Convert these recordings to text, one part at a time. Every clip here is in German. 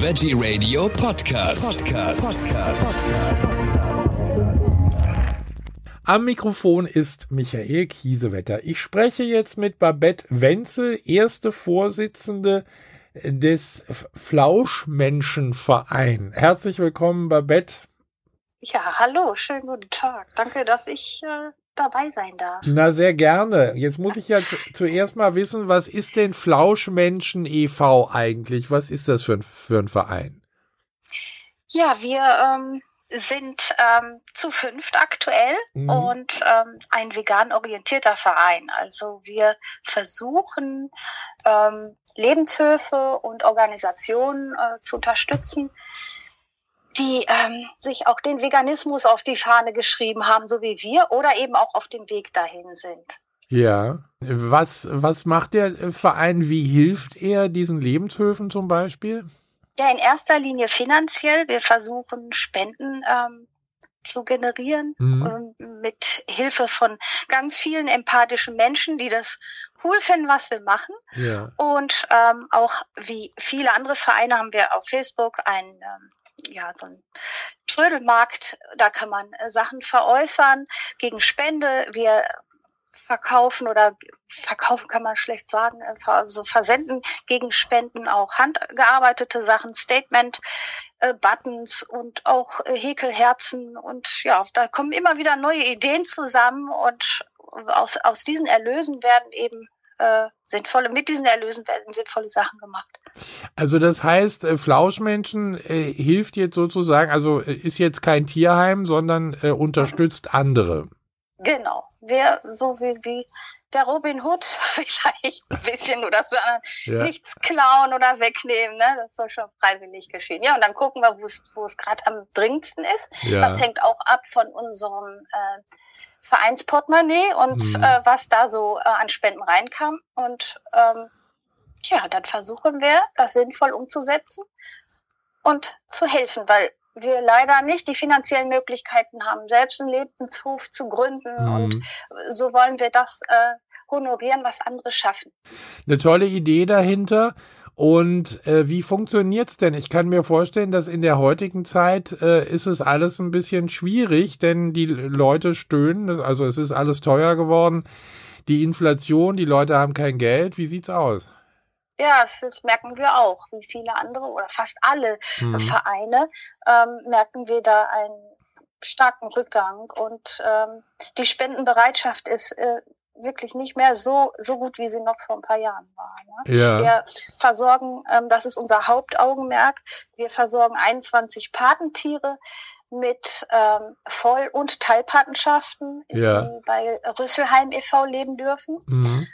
Veggie Radio Podcast. Podcast. Am Mikrofon ist Michael Kiesewetter. Ich spreche jetzt mit Babette Wenzel, erste Vorsitzende des Flauschmenschenverein. Herzlich willkommen, Babette. Ja, hallo, schönen guten Tag. Danke, dass ich äh, dabei sein darf. Na, sehr gerne. Jetzt muss ich ja zuerst mal wissen, was ist denn Flauschmenschen e.V. eigentlich? Was ist das für ein, für ein Verein? Ja, wir ähm, sind ähm, zu fünft aktuell mhm. und ähm, ein vegan orientierter Verein. Also wir versuchen ähm, Lebenshöfe und Organisationen äh, zu unterstützen, die ähm, sich auch den Veganismus auf die Fahne geschrieben haben, so wie wir, oder eben auch auf dem Weg dahin sind. Ja. Was, was macht der Verein? Wie hilft er diesen Lebenshöfen zum Beispiel? Ja, in erster Linie finanziell. Wir versuchen Spenden ähm, zu generieren mhm. ähm, mit Hilfe von ganz vielen empathischen Menschen, die das cool finden, was wir machen. Ja. Und ähm, auch wie viele andere Vereine haben wir auf Facebook ein ähm, ja, so ein Trödelmarkt, da kann man äh, Sachen veräußern gegen Spende. Wir verkaufen oder verkaufen kann man schlecht sagen, äh, also versenden gegen Spenden auch handgearbeitete Sachen, Statement, äh, Buttons und auch Häkelherzen und ja, da kommen immer wieder neue Ideen zusammen und aus, aus diesen Erlösen werden eben äh, sinnvolle, mit diesen Erlösen werden sinnvolle Sachen gemacht. Also das heißt, äh, Flauschmenschen äh, hilft jetzt sozusagen, also äh, ist jetzt kein Tierheim, sondern äh, unterstützt andere. Genau. Wir, so wie, wie der Robin Hood vielleicht ein bisschen oder so ja. nichts klauen oder wegnehmen, ne? Das soll schon freiwillig geschehen. Ja, und dann gucken wir, wo es, wo es gerade am dringendsten ist. Ja. Das hängt auch ab von unserem äh, Vereinsportemonnaie und mhm. äh, was da so äh, an Spenden reinkam. Und ähm, ja, dann versuchen wir, das sinnvoll umzusetzen und zu helfen, weil wir leider nicht die finanziellen Möglichkeiten haben, selbst einen Lebenshof zu gründen. Mhm. Und so wollen wir das äh, honorieren, was andere schaffen. Eine tolle Idee dahinter. Und äh, wie funktioniert's denn? Ich kann mir vorstellen, dass in der heutigen Zeit äh, ist es alles ein bisschen schwierig, denn die Leute stöhnen, also es ist alles teuer geworden. Die Inflation, die Leute haben kein Geld. Wie sieht's aus? Ja, das merken wir auch. Wie viele andere oder fast alle mhm. Vereine ähm, merken wir da einen starken Rückgang und ähm, die Spendenbereitschaft ist äh, wirklich nicht mehr so, so gut, wie sie noch vor ein paar Jahren war. Ne? Ja. Wir versorgen, ähm, das ist unser Hauptaugenmerk, wir versorgen 21 Patentiere mit ähm, Voll- und Teilpatenschaften, ja. die bei Rüsselheim e.V. leben dürfen. Mhm.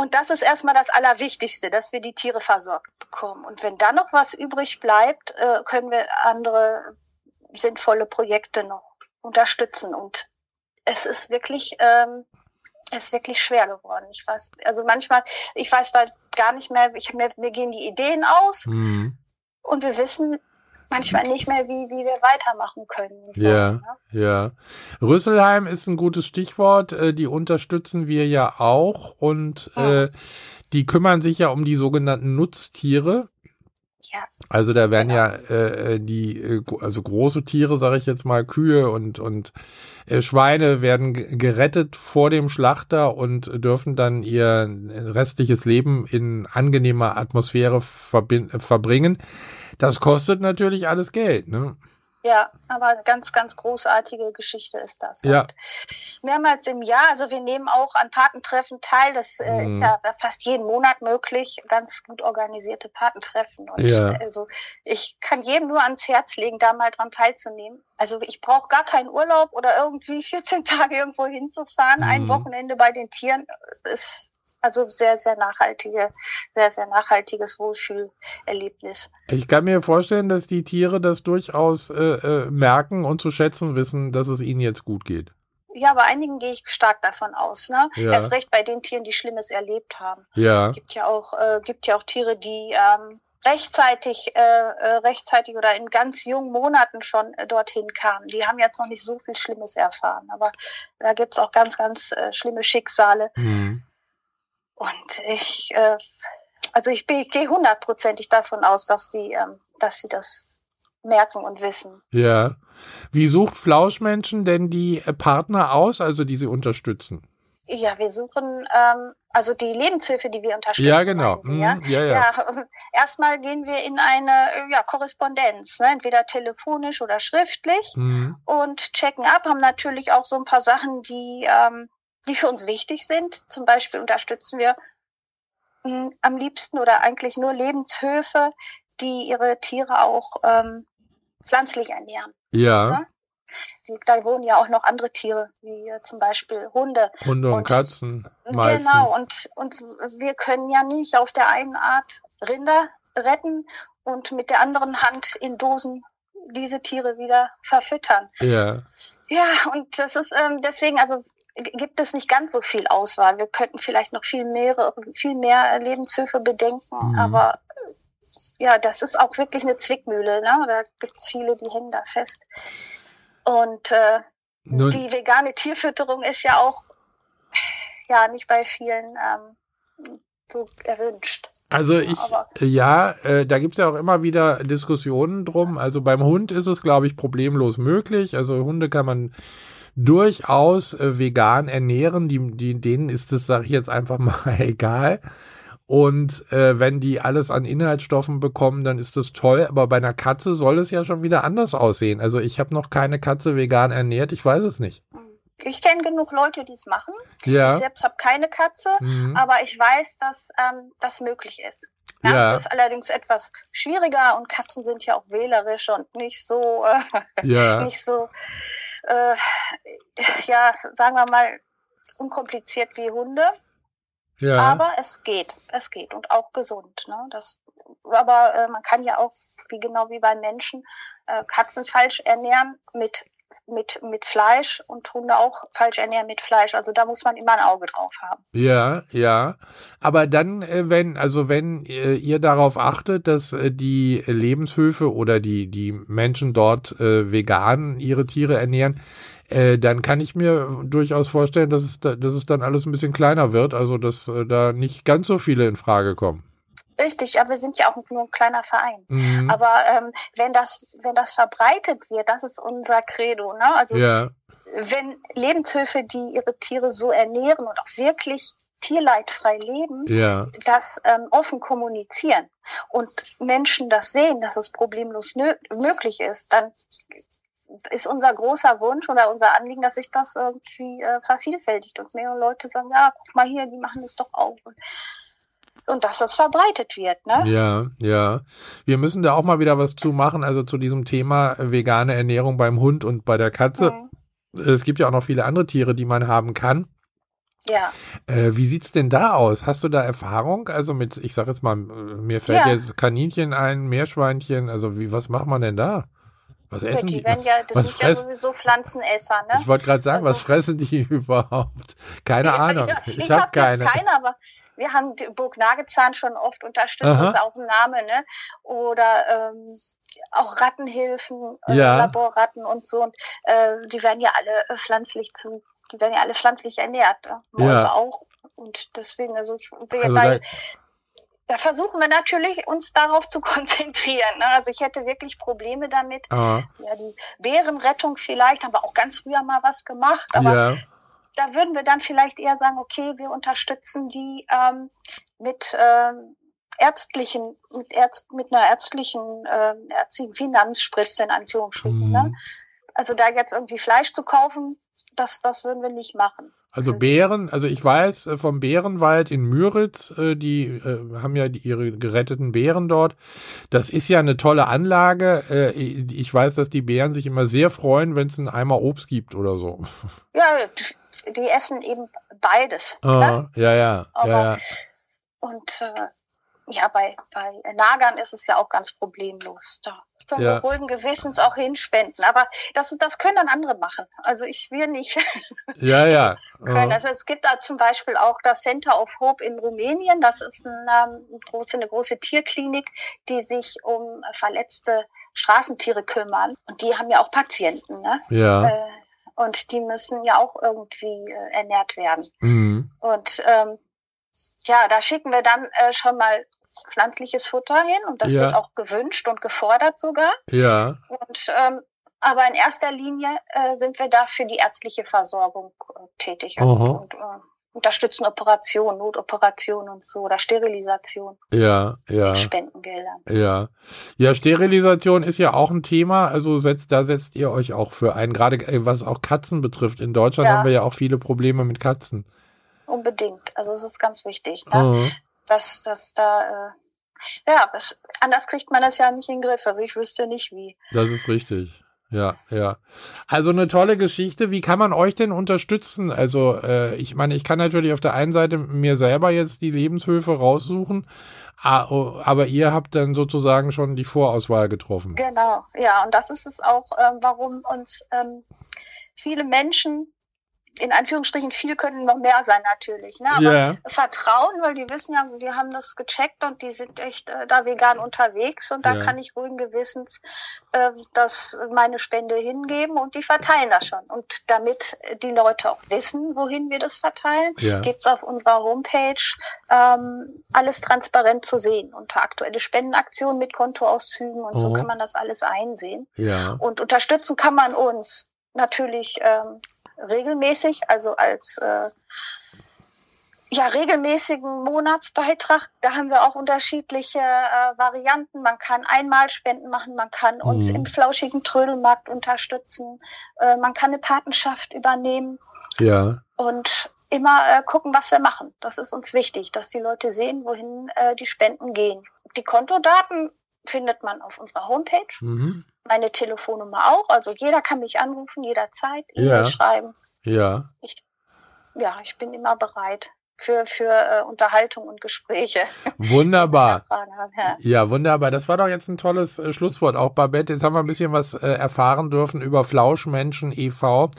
Und das ist erstmal das Allerwichtigste, dass wir die Tiere versorgt bekommen. Und wenn da noch was übrig bleibt, äh, können wir andere sinnvolle Projekte noch unterstützen. Und es ist wirklich ähm, ist wirklich schwer geworden. Ich weiß, also manchmal, ich weiß gar nicht mehr, ich, mir, mir gehen die Ideen aus mhm. und wir wissen manchmal nicht mehr, wie, wie wir weitermachen können. So, ja, ne? ja. Rüsselheim ist ein gutes Stichwort. Äh, die unterstützen wir ja auch und ja. äh, die kümmern sich ja um die sogenannten Nutztiere. Ja. Also da werden genau. ja äh, äh die, äh, also große Tiere, sage ich jetzt mal, Kühe und, und äh, Schweine werden gerettet vor dem Schlachter und dürfen dann ihr restliches Leben in angenehmer Atmosphäre verbringen. Das kostet natürlich alles Geld, ne? Ja, aber eine ganz, ganz großartige Geschichte ist das. Ja. Und mehrmals im Jahr, also wir nehmen auch an Patentreffen teil. Das äh, mhm. ist ja fast jeden Monat möglich, ganz gut organisierte Patentreffen. Und ja. also ich kann jedem nur ans Herz legen, da mal dran teilzunehmen. Also ich brauche gar keinen Urlaub oder irgendwie 14 Tage irgendwo hinzufahren. Mhm. Ein Wochenende bei den Tieren ist also sehr, sehr nachhaltige, sehr, sehr nachhaltiges Wohlfühlerlebnis. Ich kann mir vorstellen, dass die Tiere das durchaus äh, äh, merken und zu schätzen wissen, dass es ihnen jetzt gut geht. Ja, bei einigen gehe ich stark davon aus, ne? Ja. Erst recht bei den Tieren, die Schlimmes erlebt haben. Ja. Gibt ja auch, äh, gibt ja auch Tiere, die ähm, rechtzeitig, äh, äh, rechtzeitig oder in ganz jungen Monaten schon äh, dorthin kamen. Die haben jetzt noch nicht so viel Schlimmes erfahren, aber da gibt's auch ganz, ganz äh, schlimme Schicksale. Mhm. Und ich, äh, also ich, ich gehe hundertprozentig davon aus, dass sie, ähm, dass sie das merken und wissen. Ja. Wie sucht Flauschmenschen denn die Partner aus, also die sie unterstützen? Ja, wir suchen ähm, also die Lebenshilfe, die wir unterstützen. Ja, genau. Sie, ja? Mhm, ja, ja. ja, erstmal gehen wir in eine ja, Korrespondenz, ne? entweder telefonisch oder schriftlich Mhm. und checken ab, haben natürlich auch so ein paar Sachen, die, ähm, die für uns wichtig sind. Zum Beispiel unterstützen wir mh, am liebsten oder eigentlich nur Lebenshöfe, die ihre Tiere auch ähm, pflanzlich ernähren. Ja, Ja. Die, da wohnen ja auch noch andere Tiere, wie zum Beispiel Hunde. Hunde und, Und- Katzen meistens. Genau, und, und wir können ja nicht auf der einen Art Rinder retten und mit der anderen Hand in Dosen diese Tiere wieder verfüttern. Ja, Ja, und das ist ähm, deswegen, also gibt es nicht ganz so viel Auswahl. Wir könnten vielleicht noch viel mehr, viel mehr Lebenshöfe bedenken, Mhm. aber äh, ja, das ist auch wirklich eine Zwickmühle. Ne? Da gibt es viele, die hängen da fest. Und äh, Nun, die vegane Tierfütterung ist ja auch ja nicht bei vielen ähm, so erwünscht. also ich, aber- ja, äh, da gibt's ja auch immer wieder Diskussionen drum. Also beim Hund ist es, glaube ich, problemlos möglich. Also Hunde kann man durchaus äh, vegan ernähren. Die, die, denen ist es, sage ich jetzt einfach mal, egal. Und äh, wenn die alles an Inhaltsstoffen bekommen, dann ist das toll. Aber bei einer Katze soll es ja schon wieder anders aussehen. Also ich habe noch keine Katze vegan ernährt. Ich weiß es nicht. Ich kenne genug Leute, die es machen. Ich Ja. selbst habe keine Katze, Mhm. aber ich weiß, dass ähm, das möglich ist. Ja, Ja. Das ist allerdings etwas schwieriger und Katzen sind ja auch wählerisch und nicht so, äh, Ja. nicht so, äh, ja, sagen wir mal, unkompliziert wie Hunde. Ja. Aber es geht, es geht und auch gesund. Ne? Das, aber äh, man kann ja auch, wie genau wie bei Menschen, äh, Katzen falsch ernähren mit mit mit Fleisch und Hunde auch falsch ernähren mit Fleisch. Also da muss man immer ein Auge drauf haben. Ja, ja. Aber dann, äh, wenn, also wenn äh, ihr darauf achtet, dass äh, die Lebenshöfe oder die, die Menschen dort vegan ihre Tiere ernähren, äh, dann kann ich mir durchaus vorstellen, dass es, da, dass es dann alles ein bisschen kleiner wird, also dass da nicht ganz so viele in Frage kommen. Richtig, aber wir sind ja auch nur ein kleiner Verein. Mhm. Aber ähm, wenn das wenn das verbreitet wird, das ist unser Credo. Ne? Also Ja, wenn Lebenshöfe, die ihre Tiere so ernähren und auch wirklich tierleidfrei leben, ja, das ähm, offen kommunizieren und Menschen das sehen, dass es problemlos möglich ist, dann ist unser großer Wunsch oder unser Anliegen, dass sich das irgendwie äh, vervielfältigt und mehrere Leute sagen, ja, guck mal hier, die machen das doch auch. Und, und dass das verbreitet wird, ne? ja, ja. Wir müssen da auch mal wieder was zu machen, also zu diesem Thema vegane Ernährung beim Hund und bei der Katze. Mhm. Es gibt ja auch noch viele andere Tiere, die man haben kann. Ja, Äh, wie sieht's denn da aus? Hast du da Erfahrung? Also mit, ich sag jetzt mal, äh, mir fällt Ja. jetzt Kaninchen ein, Meerschweinchen. Also wie, was macht man denn da? Was essen die die? werden Was, ja, das was sind ja fress- sowieso Pflanzenesser, ne? ich wollte gerade sagen, was Also- fressen die überhaupt? Keine Ahnung. Ja, Ich, ich habe habe keine. keine, aber wir haben Burg Nagezahn schon oft unterstützt, Aha. das ist auch ein Name, ne? Oder ähm, auch Rattenhilfen, äh, Ja. Laborratten und so. Und äh, die werden ja alle äh, pflanzlich zu, die werden ja alle pflanzlich ernährt, ne? Mäuse Ja. auch. Und deswegen, also ich wir Also bei, da, versuchen wir natürlich, uns darauf zu konzentrieren. Ne? Also ich hätte wirklich Probleme damit. ah, Ja, die Bärenrettung vielleicht, haben wir auch ganz früher mal was gemacht, aber ja, da würden wir dann vielleicht eher sagen, okay, wir unterstützen die ähm, mit ähm, ärztlichen, mit, Ärzt, mit einer ärztlichen, ähm, ärztlichen Finanzspritze in Anführungsstrichen. Mhm. Ne? Also da jetzt irgendwie Fleisch zu kaufen, das, das würden wir nicht machen. Also Bären, also ich weiß äh, vom Bärenwald in Müritz, äh, die äh, haben ja ihre geretteten Bären dort. Das ist ja eine tolle Anlage. Ich weiß, dass die Bären sich immer sehr freuen, wenn es einen Eimer Obst gibt oder so. Ja, die essen eben beides. Ne? Ah, ja, ja, Aber- ja, ja. Und äh, ja, bei, bei Nagern ist es ja auch ganz problemlos. Da können Ja. wir ruhigen Gewissens auch hinspenden. Aber das, das können dann andere machen. Also ich will nicht Ja, ja. können. Also es gibt da zum Beispiel auch das Center of Hope in Rumänien. Das ist eine, ähm, große, eine große Tierklinik, die sich um verletzte Straßentiere kümmern. Und die haben ja auch Patienten. Ne? Ja. Äh, und die müssen ja auch irgendwie äh, ernährt werden. Mhm. Und ähm, ja, da schicken wir dann äh, schon mal pflanzliches Futter hin und das Ja. wird auch gewünscht und gefordert sogar. Ja, Und ähm, aber in erster Linie äh, sind wir da für die ärztliche Versorgung äh, tätig Aha. und äh, unterstützen Operationen, Notoperationen und so oder Sterilisation, ja, ja. Spendengelder. Ja. Ja, Sterilisation ist ja auch ein Thema. Also setzt, da setzt ihr euch auch für ein. Gerade äh, was auch Katzen betrifft. In Deutschland Ja. haben wir ja auch viele Probleme mit Katzen. Unbedingt. Also es ist ganz wichtig, ne? Mhm. Dass, dass da äh, ja, das, anders kriegt man das ja nicht in den Griff. Also ich wüsste nicht wie. Das ist richtig. Ja, ja. Also eine tolle Geschichte. Wie kann man euch denn unterstützen? Also äh, ich meine, ich kann natürlich auf der einen Seite mir selber jetzt die Lebenshöfe raussuchen, aber ihr habt dann sozusagen schon die Vorauswahl getroffen. Genau, ja, und das ist es auch, ähm, warum uns ähm, viele Menschen, in Anführungsstrichen viel können noch mehr sein natürlich, ne? aber Ja. vertrauen, weil die wissen ja, die haben das gecheckt und die sind echt äh, da vegan unterwegs und da Ja. kann ich ruhigen Gewissens äh, das meine Spende hingeben und die verteilen das schon. Und damit die Leute auch wissen, wohin wir das verteilen, Ja. gibt's auf unserer Homepage ähm, alles transparent zu sehen. Unter aktuelle Spendenaktionen mit Kontoauszügen und so Mhm. kann man das alles einsehen. Ja. Und unterstützen kann man uns natürlich ähm, regelmäßig, also als äh, ja, regelmäßigen Monatsbeitrag. Da haben wir auch unterschiedliche äh, Varianten. Man kann Einmalspenden machen, man kann uns Mhm. im flauschigen Trödelmarkt unterstützen, äh, man kann eine Patenschaft übernehmen Ja. und immer äh, gucken, was wir machen. Das ist uns wichtig, dass die Leute sehen, wohin äh, die Spenden gehen. Die Kontodaten findet man auf unserer Homepage, Mhm. meine Telefonnummer auch. Also jeder kann mich anrufen, jederzeit, E-Mail Ja. schreiben. Ja. Ja, ich bin immer bereit für, für äh, Unterhaltung und Gespräche. Wunderbar. Ja, wunderbar. Das war doch jetzt ein tolles äh, Schlusswort. Auch Babette, jetzt haben wir ein bisschen was äh, erfahren dürfen über Flauschmenschen e.V.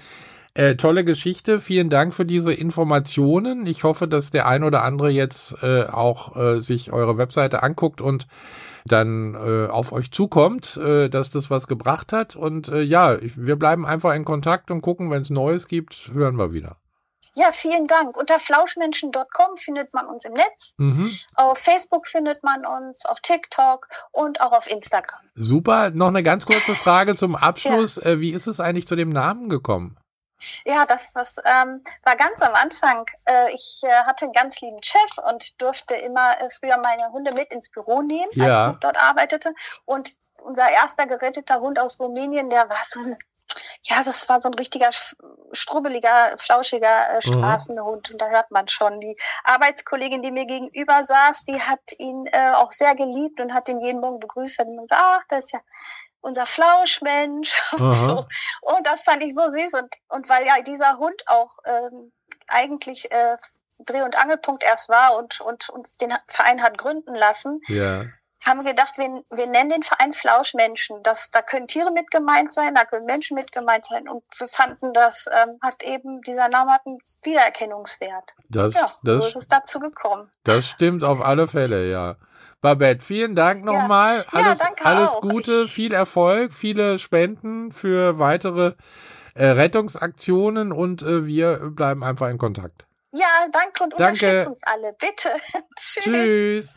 Äh, tolle Geschichte. Vielen Dank für diese Informationen. Ich hoffe, dass der ein oder andere jetzt äh, auch äh, sich eure Webseite anguckt und dann äh, auf euch zukommt, äh, dass das was gebracht hat. Und äh, ja, ich, wir bleiben einfach in Kontakt und gucken, wenn es Neues gibt, hören wir wieder. ja, vielen Dank. Unter flauschmenschen.com findet man uns im Netz. Mhm. Auf Facebook findet man uns, auf TikTok und auch auf Instagram. Super. Noch eine ganz kurze Frage zum Abschluss. Ja. Äh, wie ist es eigentlich zu dem Namen gekommen? Ja, das, das ähm, war ganz am Anfang. Äh, ich äh, hatte einen ganz lieben Chef und durfte immer äh, früher meine Hunde mit ins Büro nehmen, als Ja. ich dort arbeitete. Und unser erster geretteter Hund aus Rumänien, der war so ein, ja, das war so ein richtiger strubbeliger, flauschiger äh, Straßenhund. Und da hört man schon. Die Arbeitskollegin, die mir gegenüber saß, die hat ihn äh, auch sehr geliebt und hat ihn jeden Morgen begrüßt. Und man sagt, ach, das ist ja unser Flauschmensch und Aha. so. Und das fand ich so süß. Und, und weil ja dieser Hund auch ähm, eigentlich äh, Dreh- und Angelpunkt erst war und, und uns den Verein hat gründen lassen, Ja. haben wir gedacht, wir, wir nennen den Verein Flauschmenschen. Das, da können Tiere mit gemeint sein, da können Menschen mit gemeint sein. Und wir fanden, das ähm, hat eben, dieser Name hat einen Wiedererkennungswert. Das, Ja, so ist das, es dazu gekommen. das stimmt auf alle Fälle, ja. Babette, vielen Dank nochmal. Ja, Alles, danke alles auch. Gute, viel Erfolg, viele Spenden für weitere äh, Rettungsaktionen und äh, wir bleiben einfach in Kontakt. Ja, danke und Danke. unterstützt uns alle, bitte. Tschüss. Tschüss.